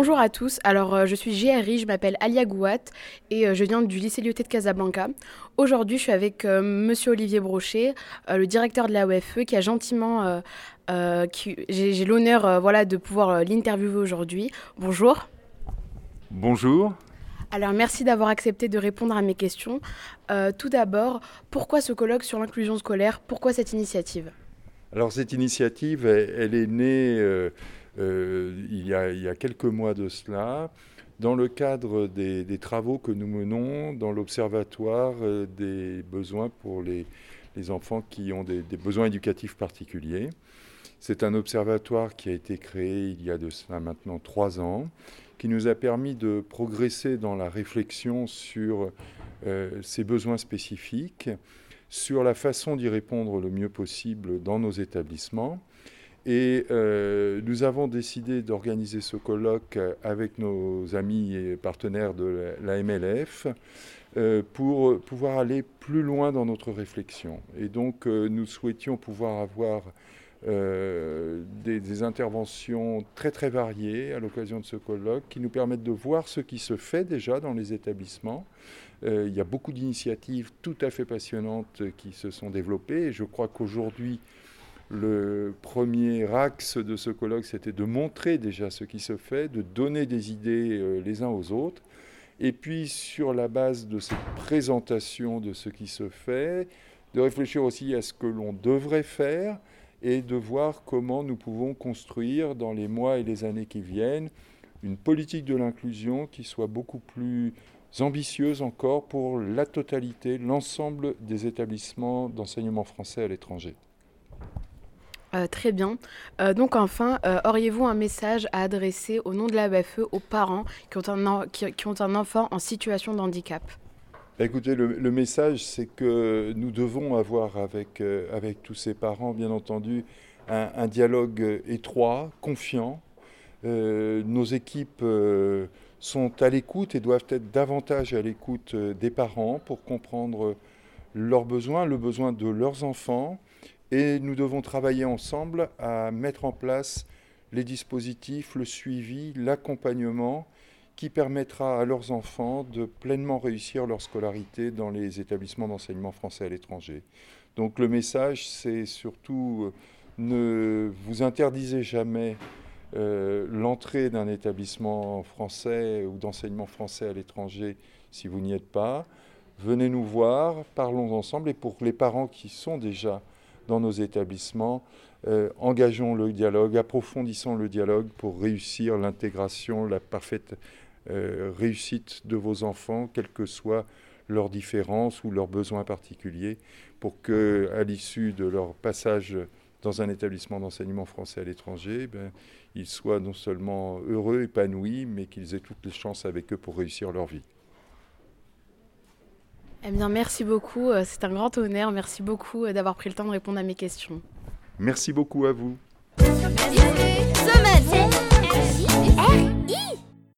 bonjour à tous. Alors, euh, je suis GRI, je m'appelle Alia Gouat et euh, je viens du lycée Lyoté de Casablanca. Aujourd'hui, je suis avec euh, monsieur Olivier Brochet, le directeur de la OFE, qui a gentiment. J'ai l'honneur voilà, de pouvoir l'interviewer aujourd'hui. Bonjour. Bonjour. Alors, merci d'avoir accepté de répondre à mes questions. tout d'abord, pourquoi ce colloque sur l'inclusion scolaire? Pourquoi cette initiative? Alors, cette initiative, elle est née euh, il, y a, quelques mois de cela, dans le cadre des, travaux que nous menons dans l'Observatoire euh, des besoins pour les, enfants qui ont des, besoins éducatifs particuliers. C'est un observatoire qui a été créé il y a de cela maintenant trois ans, qui nous a permis de progresser dans la réflexion sur euh, ces besoins spécifiques, sur la façon d'y répondre le mieux possible dans nos établissements et euh, nous avons décidé d'organiser ce colloque avec nos amis et partenaires de la MLF euh, pour pouvoir aller plus loin dans notre réflexion. Et donc euh, nous souhaitions pouvoir avoir des, des, interventions très très variées à l'occasion de ce colloque qui nous permettent de voir ce qui se fait déjà dans les établissements. il y a beaucoup d'initiatives tout à fait passionnantes qui se sont développées et je crois qu'aujourd'hui, le premier axe de ce colloque, c'était de montrer déjà ce qui se fait, de donner des idées euh, les uns aux autres. Et puis, sur la base de cette présentation de ce qui se fait, de réfléchir aussi à ce que l'on devrait faire et de voir comment nous pouvons construire dans les mois et les années qui viennent une politique de l'inclusion qui soit beaucoup plus ambitieuse encore pour la totalité, l'ensemble des établissements d'enseignement français à l'étranger. Euh, très bien. Euh, donc enfin, euh, auriez-vous un message à adresser au nom de la BFE aux parents qui ont un, enfant en situation de handicap Écoutez, le, message, c'est que nous devons avoir avec, avec tous ces parents, bien entendu, un, dialogue étroit, confiant. nos équipes sont à l'écoute et doivent être davantage à l'écoute des parents pour comprendre leurs besoins, le besoin de leurs enfants et nous devons travailler ensemble à mettre en place les dispositifs, le suivi, l'accompagnement qui permettra à leurs enfants de pleinement réussir leur scolarité dans les établissements d'enseignement français à l'étranger. Donc le message, c'est surtout euh, ne vous interdisez jamais euh, l'entrée d'un établissement français ou d'enseignement français à l'étranger si vous n'y êtes pas. Venez nous voir, parlons ensemble et pour les parents qui sont déjà dans nos établissements. Euh, engageons le dialogue, approfondissons le dialogue pour réussir l'intégration, la parfaite euh, réussite de vos enfants, quelles que soient leurs différences ou leurs besoins particuliers, pour que, à l'issue de leur passage dans un établissement d'enseignement français à l'étranger, ben, ils soient non seulement heureux, épanouis, mais qu'ils aient toutes les chances avec eux pour réussir leur vie. Eh bien, merci beaucoup. Euh, c'est un grand honneur. Merci beaucoup euh, d'avoir pris le temps de répondre à mes questions. Merci beaucoup à vous.